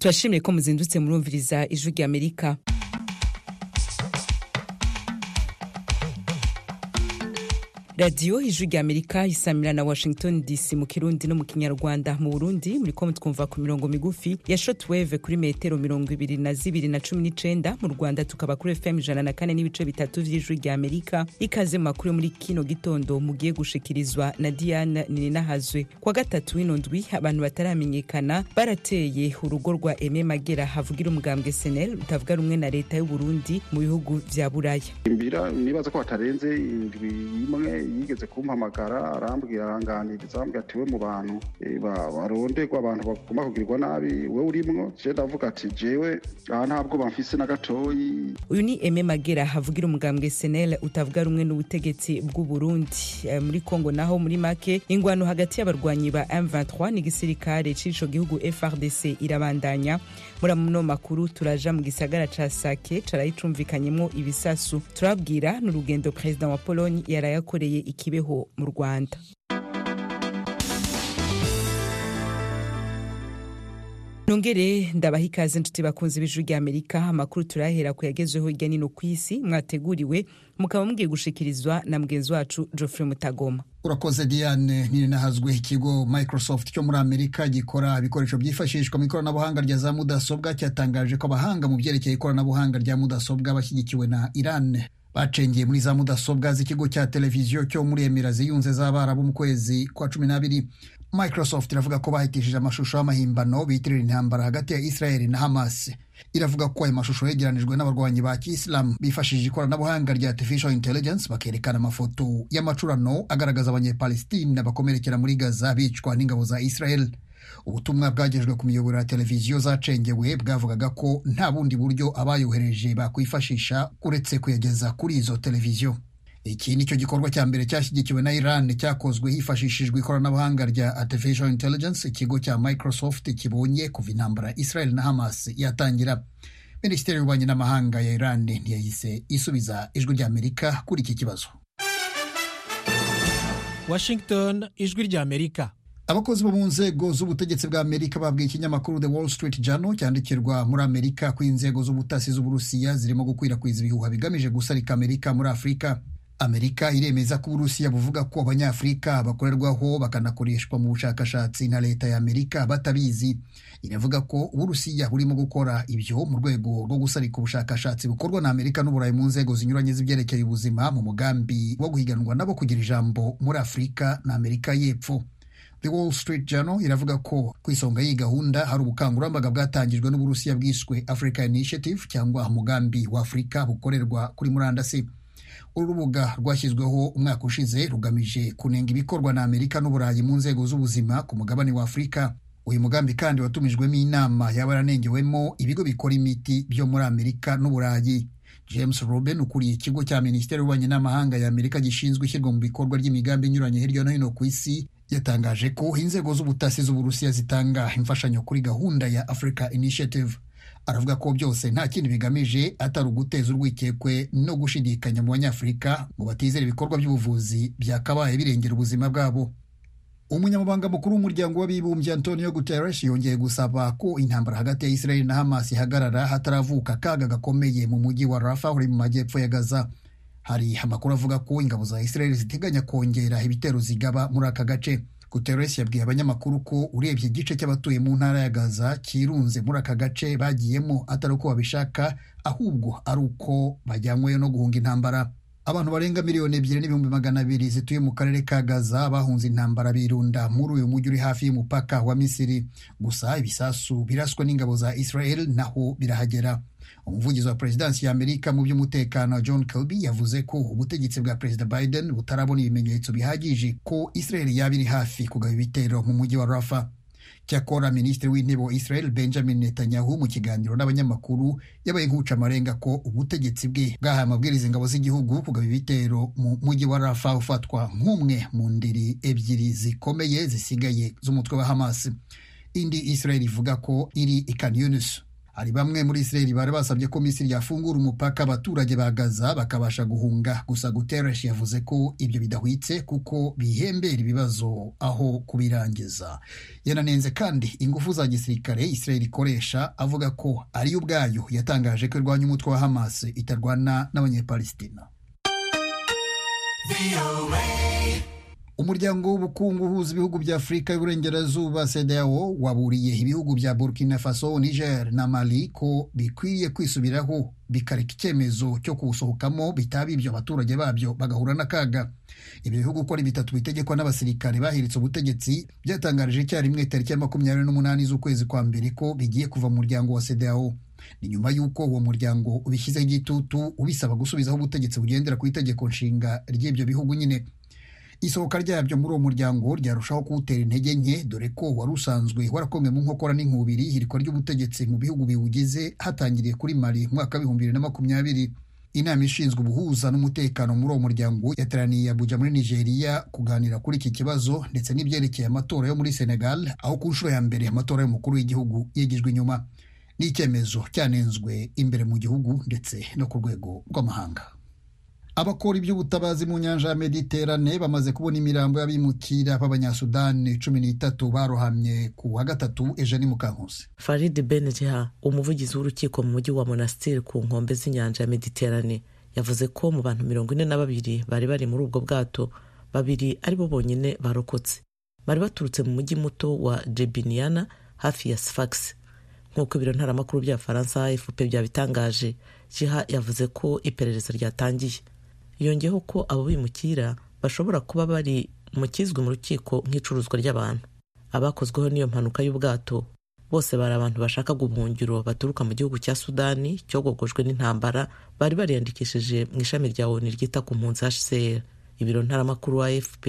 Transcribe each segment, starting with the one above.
turashimye ko muzindutse murumviriza ijwi rya radiyo ijwi amerika isamira na washington dc mu kirundi no mu kinyarwanda. Mu burundi muriko mutwumva ku mirongo migufi ya shotwave kuri metero mirongo ibiri na zibiri na cumi n'icenda. Mu rwanda tukaba kuri fm ijana na kane n'ibice bitatu vy'ijwi rya amerika. Ikaze mu makuru muri kino gitondo mugiye gushikirizwa na diana nininahazwe kwa gatatu w'ino ndwi abantu bataramenyekana barateye urugo rwa eme magera havugira umugambwe senel utavuga rumwe na leta y'uburundi mu bihugu vya buraya. Nibaza ko hatarenze indwi imwe yigeze kumpamagara arambwira aranganiriza arambwira ati we mu bantu baronderwa abantu bagomba kugirirwa nabi we urimwo? Je ndavuga ati jewe aha ntabwo bamfise na gatoyi. Uyu ni eme magera havugira umugambwe senel utavuga rumwe n'ubutegetsi bw'uburundi. E, muri kongo naho muri make ingwano hagati y'abarwanyi ba m23 n'igisirikare c'ico gihugu frdc irabandanya. Muri muno makuru turaja mu gisagara ca sake carayicumvikanyemwo ibisasu. Turabwira n'urugendo perezida wa pologne yarayakoreye. Ikibeho mu rwanda. Nongere ndabaha ikaze nshuti bakunze b'ijuru rya amerika amakuru turahera ku yagezweho hirya nino ku isi mwateguriwe mukaba mugiye gushikirizwa na mugenzi wacu geoffrey mutagoma. Urakoze diane. Nini nahazwe ikigo microsoft cyo muri amerika gikora ibikoresho byifashishwa mu ikoranabuhanga rya za mudasobwa cyatangaje ko abahanga mu byerekeye ikoranabuhanga rya mudasobwa bashyigikiwe na iran. Bacengeye muri za mudasobwa z'ikigo cya televiziyo cyo muri emira ziyunze z'abarabu mu kwezi kwa cumi n'abiri. Microsoft iravuga ko bahitishije amashusho y'amahimbano bitirira intambara hagati ya israel na hamas. Iravuga ko ayo mashusho yegeranijwe n'abarwanyi ba kisilamu bifashishije ikoranabuhanga rya artificial intelligence bakerekana amafoto y'amacurano agaragaza abanyepalestina bakomerekera muri gaza bicwa n'ingabo za israel. Ubutumwa bwagejwe ku miyoboro ya televiziyo zacengewe bwavugaga ko nta bundi buryo abayohereje bakwifashisha uretse kuyageza kuri izo televiziyo. Iki ni cyo gikorwa cya mbere cyashyigikiwe na iran cyakozwe hifashishijwe ikoranabuhanga rya artificial intelligence ikigo cya microsoft kibonye kuva intambara israel na hamas yatangira. Minisiteri y'ububanyi n'amahanga ya iran ntiyahise isubiza ijwi rya amerika kuri iki kibazo. Washington ijwi rya amerika. Abakozi bo mu nzego z'ubutegetsi bwa amerika babwiye ikinyamakuru the wall street journal cyandikirwa muri amerika ko inzego z'ubutasi z'uburusiya zirimo gukwirakwiza ibihuha bigamije gusarika amerika muri afurika amerika iremeza ko uburusiya buvuga ko abanyafurika bakorerwaho bakanakoreshwa mu bushakashatsi na leta ya amerika batabizi. Iravuga ko uburusiya burimo gukora ibyo mu rwego rwo gusarika ubushakashatsi bukorwa na amerika n'uburayi mu nzego zinyuranye z'ibyerekeye ubuzima mu mugambi wo guhiganwa nabo kugira ijambo muri afurika na amerika y'epfo. The Wall Street Journal iravuga ko ku isonga y'iyi gahunda hari ubukangurambaga bwatangijwe n'uburusiya bwiswe Africa Initiative cyangwa umugambi wa afurika bukorerwa kuri murandasi. Uru rubuga rwashyizweho umwaka ushize rugamije kunenga ibikorwa na amerika n'uburayi mu nzego z'ubuzima ku mugabane wa afurika uyu mugambi kandi watumijwemo inama yaba yaranengewemo ibigo bikora imiti byo muri amerika n'uburayi. James roben ukuriye ikigo cya minisiteri y'ububanyi n'amahanga ya amerika gishinzwe ishyirwa mu bikorwa ry'imigambi inyuranye hirya no hino ku isi yatangaje ko inzego z'ubutasi z'uburusiya zitanga imfashanyo kuri gahunda ya africa initiative. Aravuga ko byose nta kindi bigamije atari uguteza urwikekwe no gushidikanya mu banyafurika ngo batizere ibikorwa by'ubuvuzi byakabaye birengera ubuzima bwabo. Umunyamabanga mukuru w'umuryango w'abibumbye antonio guterres yongeye gusaba ko intambara hagati ya israel na hamas ihagarara hataravuka akaga gakomeye mu mujyi wa rafa uri mu majyepfo ya gaza. Hari amakuru avuga ko ingabo za israel ziteganya kongera ibitero zigaba muri aka gace. Guterres yabwiye abanyamakuru ko urebye igice cy'abatuye mu ntara ya gaza kirunze muri aka gace bagiyemo atari uko babishaka ahubwo ari uko bajyanyweyo no guhunga intambara. Abantu barenga miliyoni ebyiri n'ibihumbi magana abiri zituye mu karere ka gaza bahunze intambara birunda. Muri uyu mujyi uri hafi y'umupaka wa misiri. Gusa ibisasu biraswa n'ingabo za israel naho birahagera. Umuvugizi wa perezidansi ya amerika mu by'umutekano john kirby yavuze ko ubutegetsi bwa perezida biden butarabona ibimenyetso bihagije ko israel yaba iri hafi kugaba ibitero mu mujyi wa rafa cyakora minisitiri w'intebe wa israel benjamin netanyahu mu kiganiro n'abanyamakuru yabaye nk'uca amarenga ko ubutegetsi bwe bwahaye amabwiriza ingabo z'igihugu kugaba ibitero mu mujyi wa rafa ufatwa nk'umwe mu ndiri ebyiri zikomeye zisigaye z'umutwe wa hamas. Indi israel ivuga ko iri i kan yunus hari bamwe muri Israel bari basabye ko Misiri yafungura umupaka abaturage ba Gaza bakabasha guhunga. Gusa Guterres yavuze ko ibyo bidahwitse kuko bihembera ibibazo aho kubirangiza. Yananenze kandi ingufu za gisirikare Israel ikoresha avuga ko ariyo ubwayo. Yatangaje ko irwanya umutwe wa Hamas itarwana n'abanyepalestina umuryango w'ubukungu uhuza ibihugu bya afurika y'uburengerazuba CEDEAO waburiye ibihugu bya burkina faso niger na mali ko bikwiye kwisubiraho bikareka icyemezo cyo kuwusohokamo bitaba ibyo abaturage babyo bagahura n'akaga ibyo bihugu uko ari bitatu bitegekwa n'abasirikare bahiritse ubutegetsi byatangarije icyarimwe tariki ya makumyabiri n'umunani z'ukwezi kwa mbere ko bigiye kuva mu muryango wa CEDEAO ni nyuma y'uko uwo muryango ubishyizeho igitutu ubisaba gusubizaho ubutegetsi bugendera ku itegeko nshinga ry'ibyo bihugu nyine. Isohoka ryabyo muri uwo muryango ryarushaho kuwutera intege nke dore ko wari usanzwe warakomwe mu nkokora n'inkubiri ihirikwa ry'ubutegetsi mu bihugu biwugize hatangiriye kuri mali mu mwaka w'ibihumbi bibiri na makumyabiri. Inama ishinzwe ubuhuza n'umutekano muri uwo muryango yateraniye abuja muri nigeria kuganira kuri iki kibazo ndetse n'ibyerekeye amatora yo muri senegal aho ku nshuro ya mbere amatora y'umukuru w'igihugu yigijwe inyuma. Ni icyemezo cyanenzwe imbere mu gihugu ndetse no ku rwego rw'amahanga. Abakora iby'ubutabazi mu nyanja ya mediterane bamaze kubona imirambo y'abimukira b'abanyasudani cumi n'itatu barohamye ku wa gatatu ejo ni mukankusi. Farid benjiha umuvugizi w'urukiko mu mujyi wa monastir ku nkombe z'inyanja ya mediterane yavuze ko mu bantu mirongo ine na babiri bari bari muri ubwo bwato babiri ari bo bonyine barokotse. Bari baturutse mu mujyi muto wa jebiniana hafi ya sfax. Nk'uko ibiro ntaramakuru bya faransa afp byabitangaje jiha yavuze ko iperereza ryatangiye. Yongeyeho ko abo bimukira bashobora kuba bari mu kizwi mu rukiko nk'icuruzwa ry'abantu. Abakozweho n'iyo mpanuka y'ubwato bose bari abantu bashaka ubuhungiro baturuka mu gihugu cya sudani cyogogojwe n'intambara bari bariyandikishije mu ishami rya oni ryita ku mpunzi hcr ibiro ntaramakuru wa afp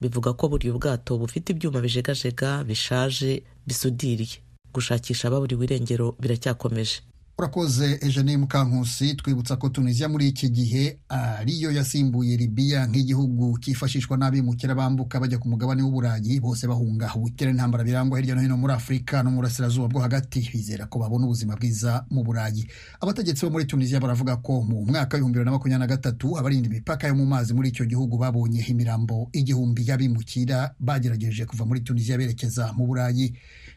bivuga ko buri bwato bufite ibyuma bijegajega bishaje bisudiriye. Gushakisha ababuriwe irengero biracyakomeje. Urakoze eugene mukankusi twibutsa ko tunisia muri iki gihe ariyo yasimbuye libiya nk'igihugu cyifashishwa n'abimukira bambuka bajya ku mugabane w'uburayi bose bahunga ubukene n'intambara birangwa hirya no hino muri afurika no mu burasirazuba bwo hagati bizera ko babona ubuzima bwiza mu burayi. Abategetsi bo muri tunisia baravuga ko mu mwaka w'ibihumbi bibiri na makumyabiri na gatatu abarinda imipaka yo mu mazi muri icyo gihugu babonye imirambo igihumbi y'abimukira bagerageje kuva muri tunisia berekeza mu burayi.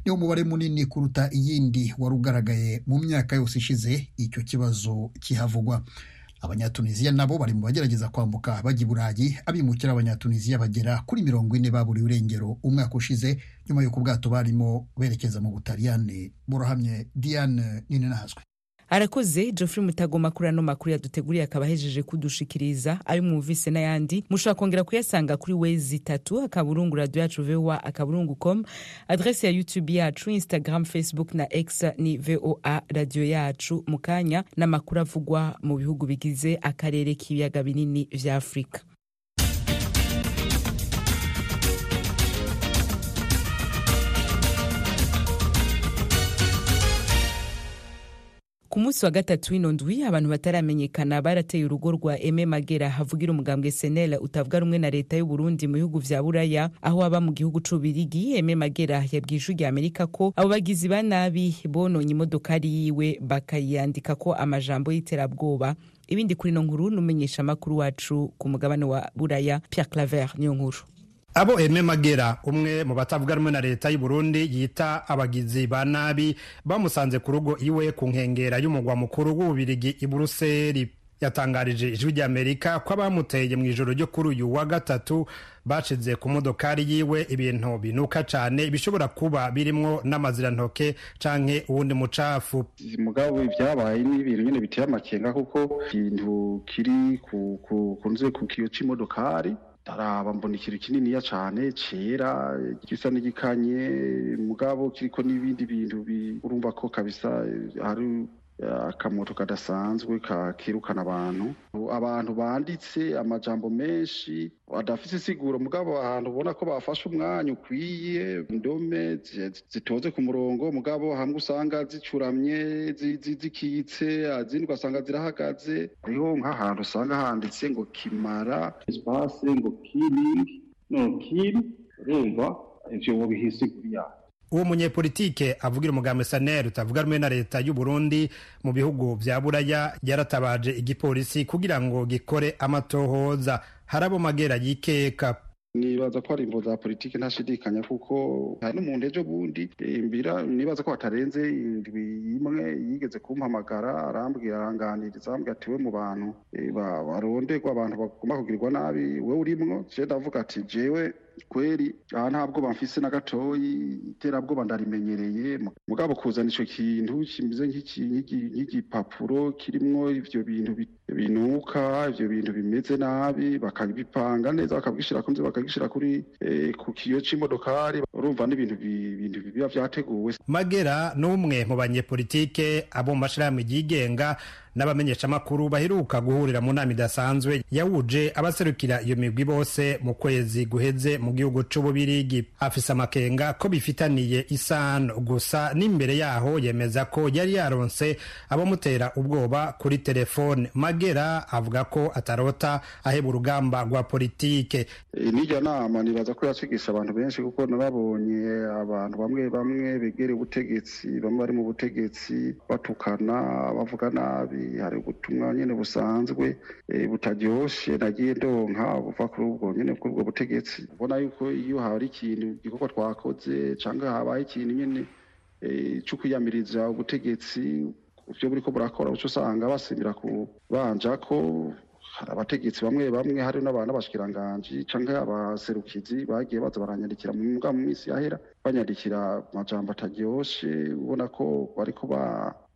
Niwo mubare munini kuruta iyindi wari ugaragaye mu myaka yose ishize icyo kibazo kihavugwa. Abanyatunisiya nabo bari mu bagerageza kwambuka bajya i burayi abimukira abanyatunisiya bagera kuri mirongo ine baburiwe irengero umwaka ushize nyuma y'uko ubwato barimo berekeza mu butaliyani. Burahamye diane nini nahazwe arakoze geoffrey mutagoma kuri ano makuru yaduteguriye akaba ahejeje kudushikiriza ayo mwumvise n'ayandi. Mushobora kongera kuyasanga kuri wezi itatu akaburungu radiyo yacu voa akaburungu com adrese ya youtube yacu instagram facebook na x ni voa radiyo yacu. Mu kanya n'amakuru avugwa mu bihugu bigize akarere k'ibiyaga binini vya afurika ku munsi wa gatatu w'ino ndwi abantu bataramenyekana barateye urugo rwa eme magera havugira umugambwe senel utavuga rumwe na leta y'uburundi mu bihugu vya buraya aho aba mu gihugu c'ubirigi. Eme magera yabwiye ijwi rya amerika ko abo bagizi ba nabi bononye imodokari yiwe bakayandika ko amajambo y'iterabwoba. Ibindi kuri ino nkuru n'umenyesha amakuru wacu ku mugabane wa buraya pierre claver niyo nkuru. Abo Aime Magera umwe mu batavuga rumwe na leta y'u Burundi yita abagizi ba nabi bamusanze ku rugo iwe ku nkengera y'umugwa mukuru w'ububirigi i Buruseli. Yatangarije ijwi ry'Amerika ko abamuteye mu ijoro ryo kuri uyu wa gatatu bashize ku modokari yiwe ibintu binuka cyane bishobora kuba birimwo n'amazirantoke canke uwundi mucafu. Mugabo ibyabaye ni ibintu nyine biteye amakenga kuko ikintu kiri ku kunze ku kiyo c'imodokari daraba mbona ikintu kininiya cane cera gisa n'igikanye mugabo kiriko n'ibindi bintu urumva ko kabisa hari akamoto kadasanzwe kakirukana abantu. Abantu banditse amajambo menshi adafise isiguro mugabo ahantu ubona ko bafashe umwanya ukwiye indome zitoze ku murongo mugabo hamwe usanga zicuramye zikitse izindi ugasanga zirahagaze. Hariho nk'ahantu usanga handitse ngo kimara espace ngo killing no kill urumva ivyo wobihisiguriya uwo munyepolitike avugira umugambi saneri utavuga rumwe na leta y'u Burundi mu bihugu vya buraya yaratabaje igipolisi kugira ngo gikore amatohoza. Harabo magera yikeka. Nibaza ko ari imvo za politiki ntashidikanya kuko hari n'umuntu ejo bundi mbira nibaza ko hatarenze indwi imwe yigeze kumpamagara arambwira aranganiriza arambwira ati we mu bantu baronderwa abantu bagomba kugirirwa nabi we urimwo? Je ndavuga ati jewe kweri aha nta bwoba mfise na gatoyi iterabwoba ndarimenyereye. Mugabo kuzana ico kintu kimeze nk'igipapuro kirimwo ivyo bintu binuka ivyo bintu bimeze nabi bakabipanga neza bakabishira kunze bakagishira kuri ku kiyo c'imodokari urumva n'ibintu ibintu biba vyateguwe magera n'umwe mu banyepolitike abo mu mashirahamwe yigenga n'abamenyeshamakuru baheruka guhurira mu nama idasanzwe yawuje abaserukira iyo migwi bose mu kwezi guheze mu gihugu c'ububirigi afise amakenga ko bifitaniye isano gusa n'imbere yaho yemeza ko yari yaronse abamutera ubwoba kuri telefone magera avuga ko atarota aheba urugamba rwa politike n'iryo nama nibaza ko yacigisha abantu benshi kuko narabonye abantu bamwe bamwe begereye ubutegetsi bamwe bari mu butegetsi batukana bavuga nabi. Hari ubutumwa nyine busanzwe butaryoshe nagiye ndonka buva kuri ubwo nyine kuri ubwo butegetsi. Ubona yuko iyo hari ikintu igikorwa twakoze cyangwa habaye ikintu nyine cyo kwiyamiriza ubutegetsi byo buriko burakora uca usanga basimbira ku banja ko abategetsi bamwe bamwe hari n'abantu b'abashikiranganji canke abaserukizi bagiye baza baranyandikira mu mbwa mu minsi yahera banyandikira amajambo ataryoshe ubona ko bariko ba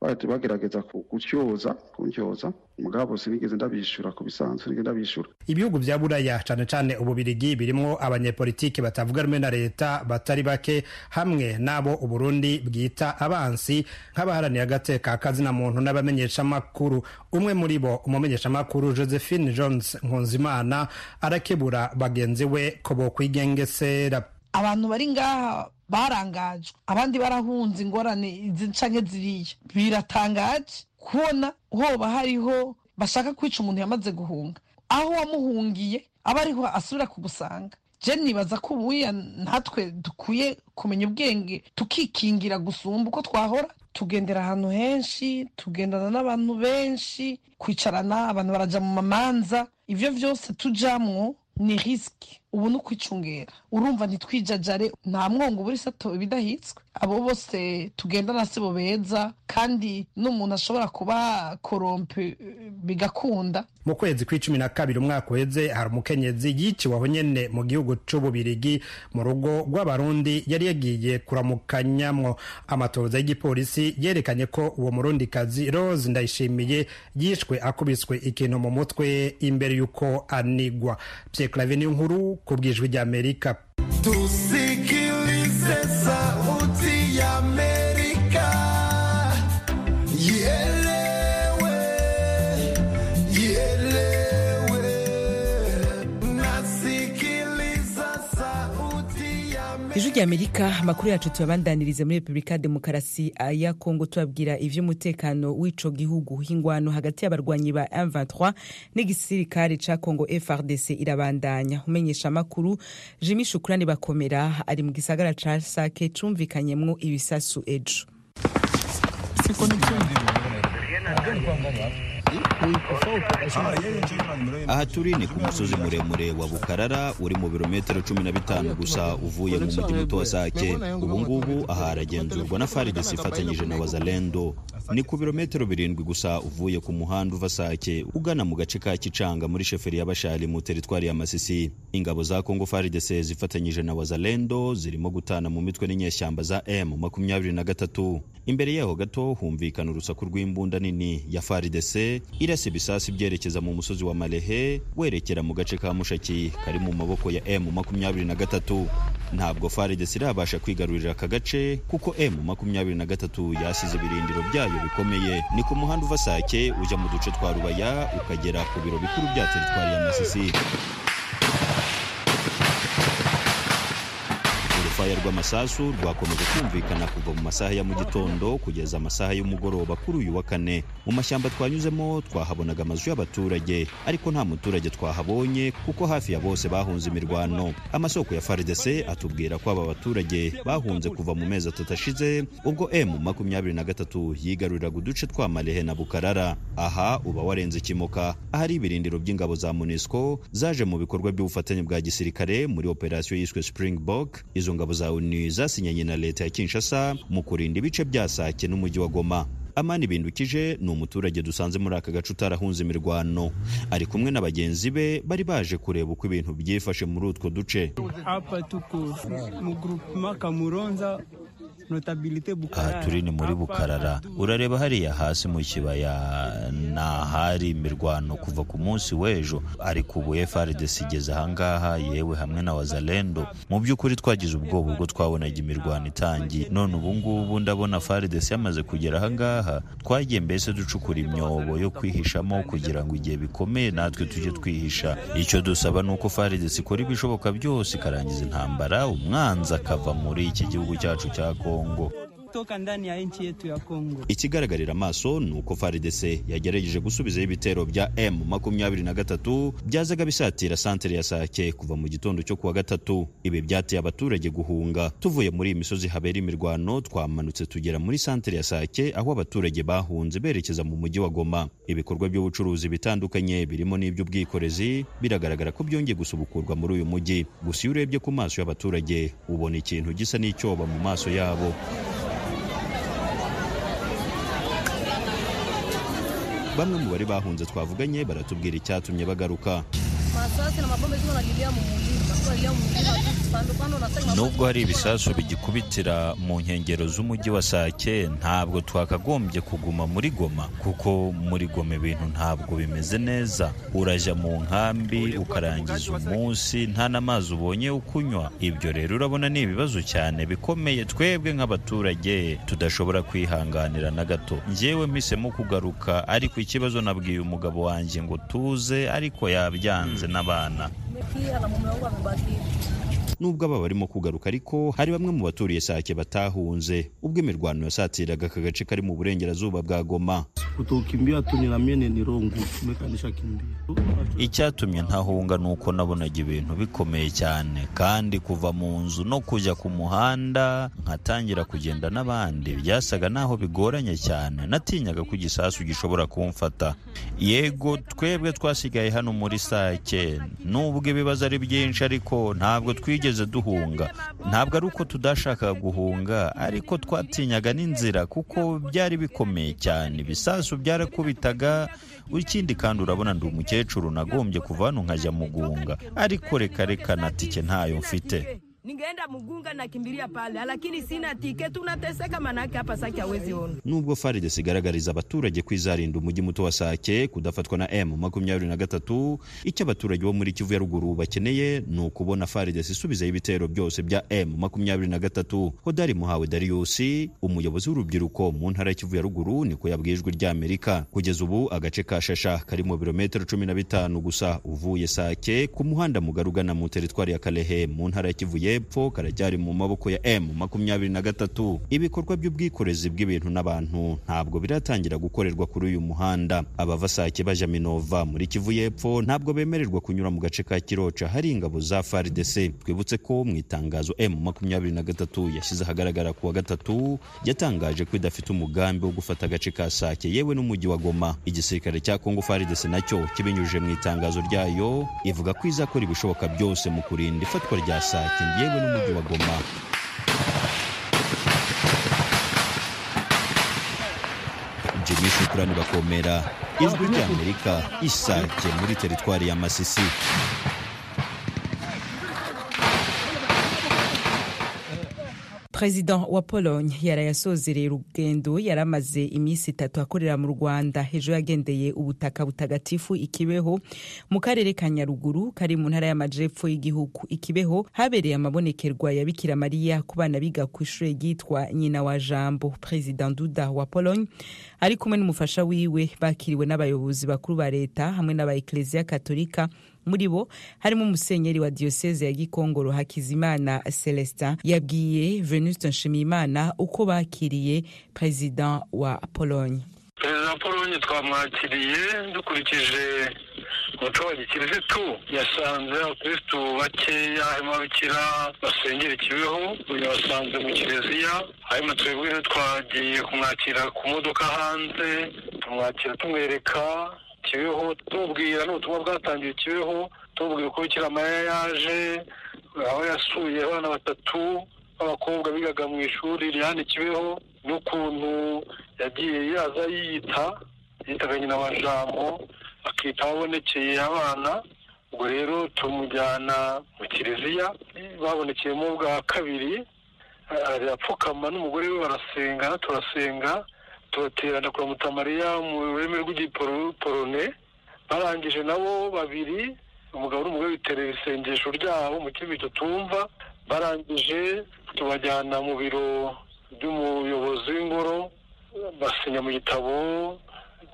bagerageza gutyoza kuntyoza mugabo sinigeze ndabishura ku bisanzwe sinigeze ndabishura. Ibihugu vya buraya cane cane ububirigi birimwo abanyepolitiki batavuga rumwe na leta batari bake hamwe n'abo uburundi bwita abansi nk'abaharaniye agateka kazina muntu n'abamenyeshamakuru. Umwe muri bo umumenyeshamakuru josephine jones nkunzimana arakebura bagenzi we ko bokwigengesera. Abantu bari ngaha barangajwe abandi barahunze ingorane izi canke ziriya. Biratangaje kubona hoba hariho bashaka kwica umuntu yamaze guhunga. Aho wamuhungiye aba ariho asubira kugusanga je nibaza ko ubuya natwe dukwiye kumenya ubwenge tukikingira gusumba uko twahora? Tugendera ahantu henshi tugendana n'abantu benshi kwicarana abantu baraja mu mamanza. Ivyo vyose tujamwo ni risiki. Ubu ni ukwicungera. Urumva ntitwijajare nta mwongo buri sato ibidahitswe abo bose tugendana si bo beza kandi n'umuntu ashobora kuba korompe bigakunda. Mu kwezi kw'icumi na kabiri umwaka uheze hari umukenyezi yiciwe aho nyene mu gihugu c'ububirigi mu rugo rw'abarundi yari yagiye kuramukanyamwo. Amatoza y'igipolisi yerekanye ko uwo murundikazi rose ndayishimiye yishwe akubiswe ikintu mu mutwe imbere y'uko anigwa. Pyeklave niyo nkuru ku bwijwi ry'amerika tusikilize ya amerika ijwi rya amerika amakuru yacu tuyabandanirize muri repubulika ya demokarasi ya kongo tubabwira ivy'umutekano w'ico gihugu. Ingwano hagati y'abarwanyi ba M23 n'igisirikare ca kongo FRDC irabandanya. Umenyesha amakuru jimi shukurani bakomera ari mu gisagara ca sake cumvikanyemwo ibisasu ejo. Aha turi ni ku musozi muremure wa bukarara uri mu birometero cumi na bitanu gusa uvuye mu mujyi muto wa sake. Ubu ngubu aha haragenzurwa na faridesi ifatanyije na wazalendo. Ni ku birometero birindwi gusa uvuye ku muhanda uva sake ugana mu gace ka kicanga muri sheferi ya bashari mu teritwari ya masisi. Ingabo za kongo faridese zifatanyije na wazalendo zirimo gutana mu mitwe n'inyeshyamba za m makumyabiri na gatatu. Imbere yaho gato humvikana urusaku rw'imbunda nini ya faridese irasa ibisasi byerekeza mu musozi wa marehe werekera mu gace ka mushaki kari mu maboko ya m makumyabiri na gatatu. Ntabwo faridese irabasha kwigarurira aka gace kuko m makumyabiri na gatatu yasize ibirindiro byayo bikomeye. Ni ku muhanda uva sake ujya mu duce twa rubaya ukagera ku biro bikuru bya teritwari ya masisi. Urwafaya rw'amasasu rwakomeje kumvikana kuva mu masaha ya mu gitondo kugeza amasaha y'umugoroba kuri uyu wa kane. Mu mashyamba twanyuzemo twahabonaga amazu y'abaturage ariko nta muturage twahabonye kuko hafi ya bose bahunze imirwano. Amasoko ya FARDC atubwira ko aba baturage bahunze kuva mu mezi atatu ashize ubwo M makumyabiri na gatatu yigaruriraga uduce twa Malehe na Bukarara. Aha uba warenze Kimoka ahari ibirindiro by'ingabo za MONUSCO zaje mu bikorwa by'ubufatanye bwa gisirikare muri operasiyo yiswe Springbok. Izo ngabo za ONU zasinyanye na leta ya Kinshasa mu kurinda ibice bya Sake n'umujyi wa Goma. Amani bindukije ni umuturage dusanze muri aka gace utarahunze imirwano. Ari kumwe na bagenzi be bari baje kureba uko ibintu byifashe muri utwo duce. Turi ni muri bukarara urareba hariya hasi mu kibaya ni ahari imirwano kuva ku munsi w'ejo. Ariko ubu FARDC igeze ahangaha yewe hamwe na wazalendo. Mu by'ukuri twagize ubwoba ubwo twabonaga imirwano itangiye. None ubu ngubu ndabona FARDC yamaze kugera ahangaha twagiye mbese ducukura imyobo yo kwihishamo kugira ngo igihe bikomeye natwe tujye twihisha. Icyo dusaba ni uko FARDC ikora ibishoboka byose ikarangiza intambara. Umwanzi akava muri iki gihugu cyacu cya Kongo 通过。Toka ndani ya nchi yetu ya Kongo. ikigaragarira amaso ni uko FARDC yagerageje gusubizaho ibitero bya M makumyabiri na gatatu byazaga bisatira santere ya Sake kuva mu gitondo cyo kuwa gatatu. Ibi byateye abaturage guhunga. Tuvuye muri iyi misozi habera imirwano twamanutse tugera muri santere ya Sake aho abaturage bahunze berekeza mu mujyi wa Goma. Ibikorwa by'ubucuruzi bitandukanye birimo n'iby'ubwikorezi biragaragara ko byongeye gusubukurwa muri uyu mujyi. Gusa iyo urebye ku maso y'abaturage ubona ikintu gisa n'icyoba mu maso yabo. Bamwe mu bari bahunze twavuganye baratubwira icyatumye bagaruka. Nubwo hari ibisasu bigikubitira mu nkengero z'umujyi wa sake ntabwo twakagombye kuguma muri goma kuko muri goma ibintu ntabwo bimeze neza. Urajya mu nkambi ukarangiza umunsi nta n'amazi ubonye yo kunywa. Ibyo rero urabona ni ibibazo cyane bikomeye twebwe nk'abaturage tudashobora kwihanganira na gato. Njyewe mpisemo kugaruka ariko ikibazo nabwiye umugabo wanjye ngo tuze ariko yabyanze. nje n'abana. Nubwo aba barimo kugaruka ariko hari bamwe mu baturiye sake batahunze. Ubwo imirwano yasatiraga aka gace kari mu burengerazuba bwa goma. Icyatumye ntahunga ni uko nabonaga ibintu bikomeye cyane. Kandi kuva mu nzu no kujya ku muhanda nkatangira kugenda n'abandi. Byasaga naho bigoranye cyane. Natinyaga ko igisasu gishobora kumfata. Yego twebwe twasigaye hano muri sake. Nubwo ibibazo ari byinshi ariko ntabwo twigeze duhunga. Ntabwo ari uko tudashakaga guhunga ariko twatinyaga n'inzira kuko byari bikomeye cyane. Ibisasu byarakubitaga ikindi kandi urabona ndi umukecuru nagombye kuva hano nkajya mugunga ariko reka reka na tike ntayo mfite. Ningeenda Mugunga nakimbilia pale, lakini sina tike, tunateseka manake hapa Sake hawezi ona. nubwo FARDC igaragariza abaturage ko izarinda umujyi muto wa Sake kudafatwa na M makumyabiri na gatatu. Icyo abaturage bo muri Kivu ya ruguru bakeneye ni ukubona FARDC isubizaho ibitero byose bya M makumyabiri na gatatu. Hodari Muhawe Dariusi, umuyobozi w'urubyiruko mu ntara ya Kivu ya ruguru niko yabwiye ijwi ry'Amerika kugeza ubu agace ka Shasha kari mu birometero cumi na bitanu gusa uvuye Sake ku muhanda mugari ugana mu teritwari ya Kalehe mu ntara ya Kivu y'Epfo karacyari mu maboko ya M makumyabiri na gatatu. Ibikorwa by'ubwikorezi bw'ibintu n'abantu ntabwo biratangira gukorerwa kuri uyu muhanda. Abava Sake baja Minova muri Kivu y'Epfo ntabwo bemererwa kunyura mu gace ka Kiroca. Hari ingabo za FARDC twibutse ko mu itangazo M makumyabiri na gatatu yashyize ahagaragara ku wa gatatu yatangaje ko idafite umugambi wo gufata agace ka Sake. Yewe n'umujyi wa Goma. Igisirikare cya Kongo FARDC na cyo kibinyujije mu itangazo ryayo ivuga ko izakora ibishoboka byose mu kurinda ifatwa rya Sake. Yewe n'umujyi wa Goma. Jimmy Shukrani bakomera ijwi ry'Amerika isake muri teritwari ya Masisi perezida wa pologne yaraye asozereye urugendo yari amaze iminsi itatu akorera mu rwanda. Ejo yagendeye ubutaka butagatifu ikibeho mu karere ka nyaruguru kari mu ntara y'amajepfo y'igihugu. Ikibeho habereye amabonekerwa ya bikira mariya ku bana biga ku ishuri ryitwa nyina wa jambo. Perezida duda wa pologne ari kumwe n'umufasha wiwe bakiriwe n'abayobozi bakuru ba leta hamwe n'aba ekleziya katolika muri bo harimo umusenyeri wa diyoseze ya gikongoro hakizimana celestin yabwiye venuste nshimiyimana uko bakiriye perezida wa pologne. Perezida wa polonye twamwakiriye dukurikije umuco wa gikirisitu yasanze abakirisitu bakeya harimo ababikira basengera ikibeho yabasanze mu kiliziya. Hanyuma twebwe twagiye kumwakira ku modoka hanze tumwakira tumwereka kibeho tumubwira n'ubutumwa bwatangiye kibeho tumubwira uko bikira mariya yaje aho yasuye abana batatu b'abakobwa bigaga mu ishuri rihana kibeho n'ukuntu yagiye yaza yiyita yitaga nyina wa jambo akita abonekeye abana ubwo rero tumujyana mu kiliziya babonekeyemo bwa kabiri arapfukama n'umugore we barasenga turasenga turaterana kwa mutamariya mu rurimi rw'igiporone barangije nabo babiri umugabo n'umugore biterera isengesho ryabo mu kibi tutumva barangije tubajyana mu biro by'umuyobozi w'ingoro basinya mu gitabo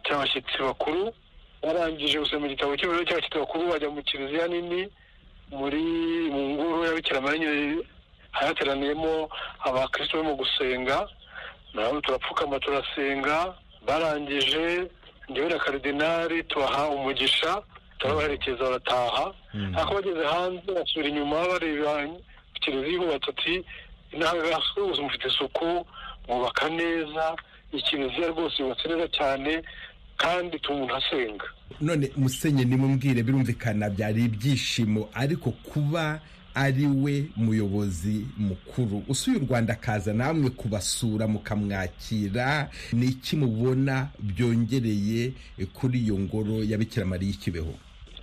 cy'abashyitsi bakuru. Barangije gusoma mu gitabo cy'ibiro cy'abashyitsi bakuru bajya mu kiliziya nini muri mu ngoro ya bikira mariya hayateraniyemo abakristo barimo gusenga. Nawe turapfukama turasenga barangije ngewe na karidinari tubaha umugisha turabaherekeza barataha. Ariko bageze hanze basubira inyuma bareba kiliziya ihubatse ati intangagasuhuza mufite isuku mwubaka neza ikiliziya rwose yubatse neza cyane kandi tumuntu asenga. None musenye nimumbwire birumvikana byari ibyishimo. Ariko kuba ari we muyobozi mukuru. Usuye u rwanda akaza namwe kubasura mukamwakira. Ni iki mubona byongereye kuri iyo ngoro ya bikira mariya ikibeho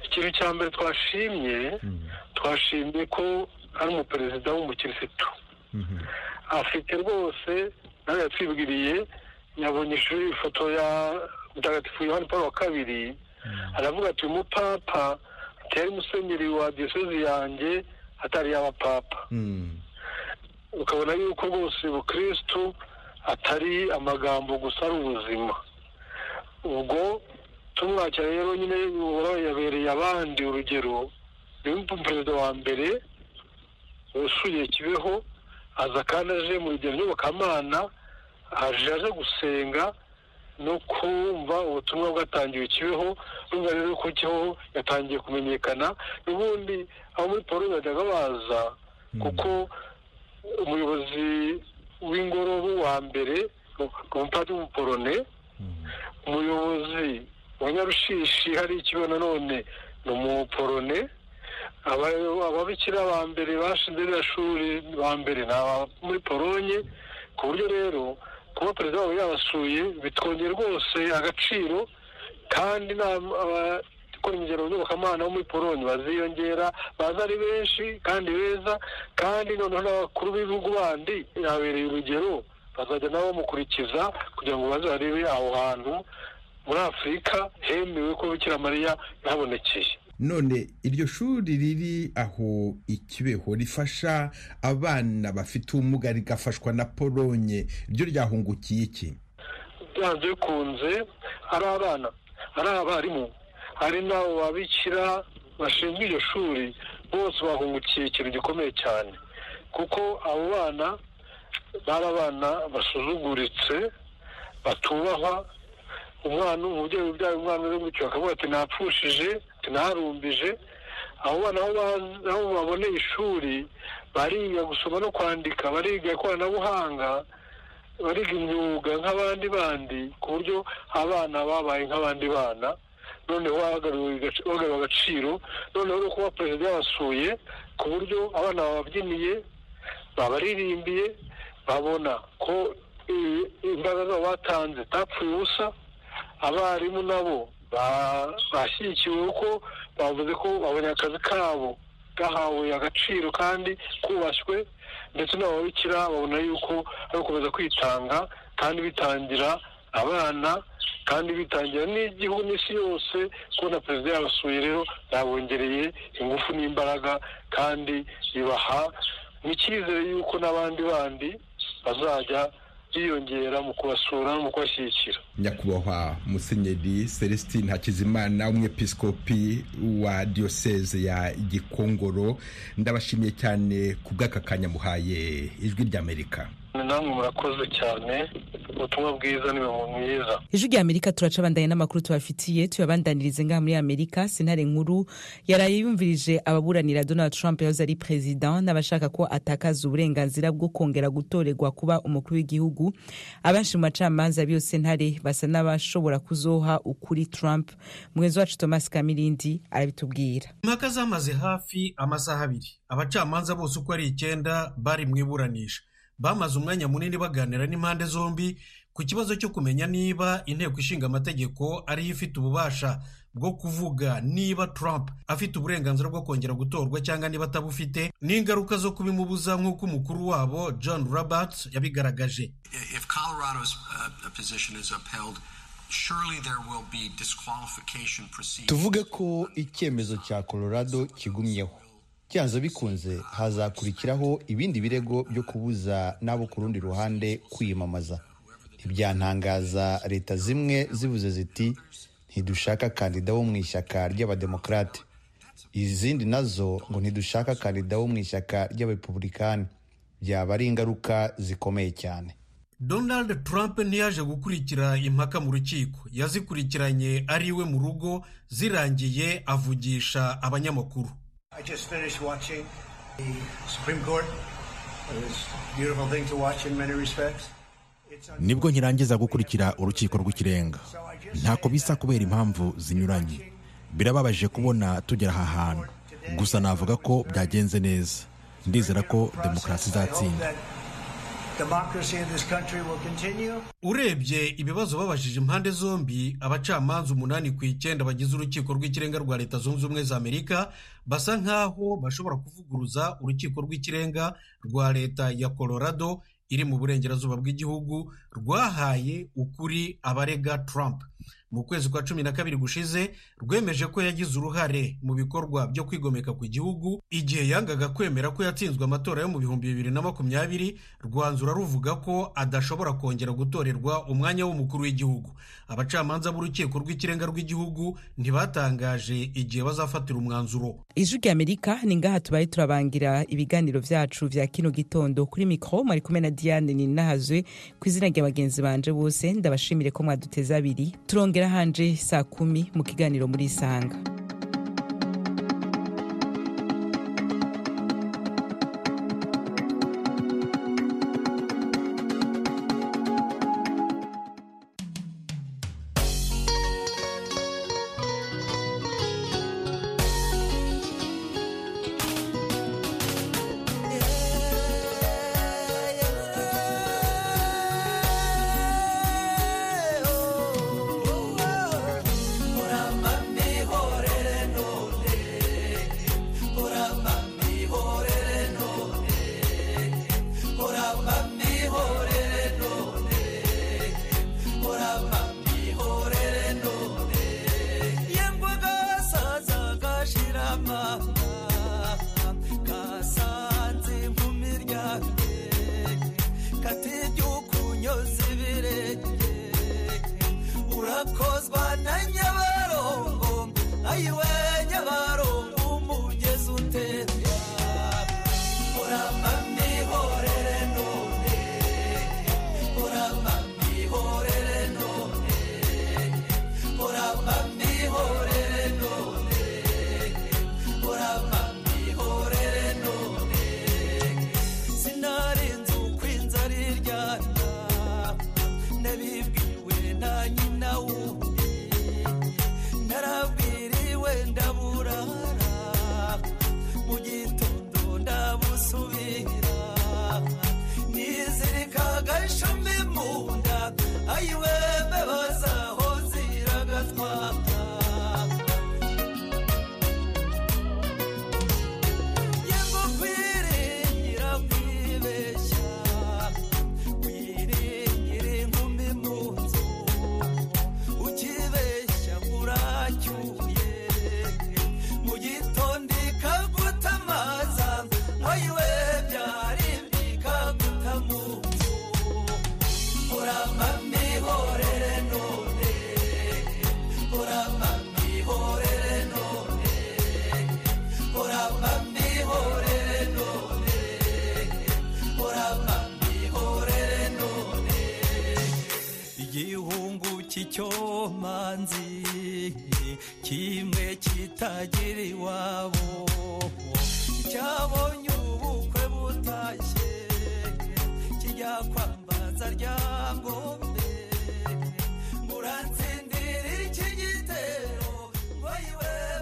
ikintu cya mbere twashimye twashimye ko ari umuperezida w'umukirisitu. Afite rwose nawe yatwibwiriye yabonye ifoto ya mutagatifu yohani paul wa kabiri. Aravuga ati uyu mupapa atari musenyeri wa diyosezi yanjye atari y'abapapa ukabona yuko rwose ubukirisitu atari amagambo gusa ari ubuzima. Ubwo tumwakira rero nyine yabereye abandi urugero ni perezida wa mbere usuye kibeho aza kandi aje mu rugendo rw'ubukamana aje aje gusenga no kumva ubutumwa bwatangiwe kibeho rumva rero ko kiho yatangiye kumenyekana n'ubundi aho muri paul bajyaga baza kuko umuyobozi w'ingoro wa mbere umupadiri w'umuporone umuyobozi wa nyarushishi hari ikigo nanone ni umuporone ababikira ba mbere bashinze iriya shuri ba mbere ni aba muri polonye ku buryo rero kuba perezida wabo yabasuye bitwongera rwose agaciro kandi abakora imigero nyubakamana bo muri polonye baziyongera baza ari benshi kandi beza kandi noneho n'abakuru b'ibihugu bandi yabereye urugero bazajya nabo bamukurikiza kugira ngo baze barebe aho hantu muri afurika hemewe ko bikira mariya yahabonekeye. None iryo shuri riri aho ikibeho rifasha abana bafite ubumuga rigafashwa na polonye ryo ryahungukiye iki? Byanze bikunze ari abana ari abarimu. Hari n'abo babikira bashinzwe iryo shuri bose bahungukiye ikintu gikomeye cyane. Kuko abo bana bari abana basuzuguritse batubahwa. Umwana umubyeyi ubyaye umwana uri gutyo akavuga ati napfushije narumbije. Abo bana aho baboneye ishuri bariga gusoma no kwandika bariga ikoranabuhanga bariga imyuga nk'abandi bandi ku buryo abana babaye nk'abandi bana. Noneho bagariwe agaciro noneho no kuba perezida yabasuye ku buryo abana bababyiniye babaririmbiye babona ko imbaraga zabo batanze zitapfuye ubusa abarimu nabo bashyigikiwe kuko bavuze ko babonye akazi kabo gahawe agaciro kandi kubashywe ndetse n'ababikira babona yuko ari gukomeza kwitanga kandi bitangira abana kandi bitangira n'igihugu n'isi yose kubona perezida yabasuye rero yabongereye ingufu n'imbaraga kandi bibaha n'icyizere yuko n'abandi bandi bazajya biyongera mu kubasura no mu kubashyigikira. Nyakubahwa musenyeri celestine hakizimana umwepiskopi wa diyoseze ya gikongoro ndabashimiye cyane ku bw'aka kanya muhaye ijwi ry'amerika. Namwe murakoze cyane ubutumwa bwiza ni mwiza. Ijwi rya amerika turaca abandanya n'amakuru tubafitiye tuyabandanirize ngaha muri amerika sentare nkuru yaraye yumvirije ababuranira donald trump yahoze ari perezida n'abashaka ko atakaza uburenganzira bwo kongera gutorerwa kuba umukuru w'igihugu. Abenshi mu bacamanza b'iyo sentare basa n'abashobora kuzoha ukuri trump. Mugenzi wacu thomas kamirindi arabitubwira. Impaka zamaze hafi amasaha abiri abacamanza bose uko ari icyenda bari mu iburanisha. Bamaze umwanya munini baganira n'impande zombi ku kibazo cyo kumenya niba inteko ishinga amategeko ariyo ifite ububasha bwo kuvuga niba Trump afite uburenganzira bwo kongera gutorwa cyangwa niba atabufite n'ingaruka zo kubimubuza nk'uko umukuru wabo John Roberts yabigaragaje. Uh, tuvuge ko icyemezo cya colorado kigumyeho. Byanze bikunze hazakurikiraho ibindi birego byo kubuza n'abo ku rundi ruhande kwiyamamaza. Ntibyantangaza leta zimwe zivuze ziti ntidushaka kandida wo mu ishyaka ry'abademokarate izindi na zo ngo ntidushaka kandida wo mu ishyaka ry'abarepubulikani byaba ari ingaruka zikomeye cyane. Donald Trump ntiyaje gukurikira impaka mu rukiko. Yazikurikiranye ari iwe mu rugo zirangiye avugisha abanyamakuru. I just finished watching the Supreme Court. It was a beautiful thing to watch in many respects. ni bwo nkirangiza gukurikira urukiko rw'ikirenga. Ntako bisa kubera impamvu zinyuranye. Birababaje kubona tugera aha hantu. Gusa navuga ko byagenze neza. Ndizera ko demokarasi izatsinda. Urebye ibibazo babajije impande zombi abacamanza umunani ku icyenda bagize urukiko rw'ikirenga rwa leta zunze ubumwe za amerika basa nk'aho bashobora kuvuguruza urukiko rw'ikirenga rwa leta ya colorado iri mu burengerazuba bw'igihugu rwahaye ukuri abarega trump. Mu kwezi kwa cumi na kabiri gushize rwemeje ko yagize uruhare mu bikorwa byo kwigomeka ku gihugu igihe yangaga kwemera ko yatsinzwe amatora yo mu bihumbi bibiri na makumyabiri rwanzura ruvuga ko adashobora kongera gutorerwa umwanya w'umukuru w'igihugu. Abacamanza b'urukiko rw'ikirenga rw'igihugu ntibatangaje igihe bazafatira umwanzuro. Ijwi rya amerika ni ngaha tubaye turabangira ibiganiro byacu vya kino gitondo. Kuri mikoro mwari kumwe na diane ninahazwe ku izina rya bagenzi banje bose ndabashimire ko mwaduteze abiri. Turongera hanje saa kumi mu kiganiro muri isanga. inyozi birenge urakozwa na nyabarongo ayiwe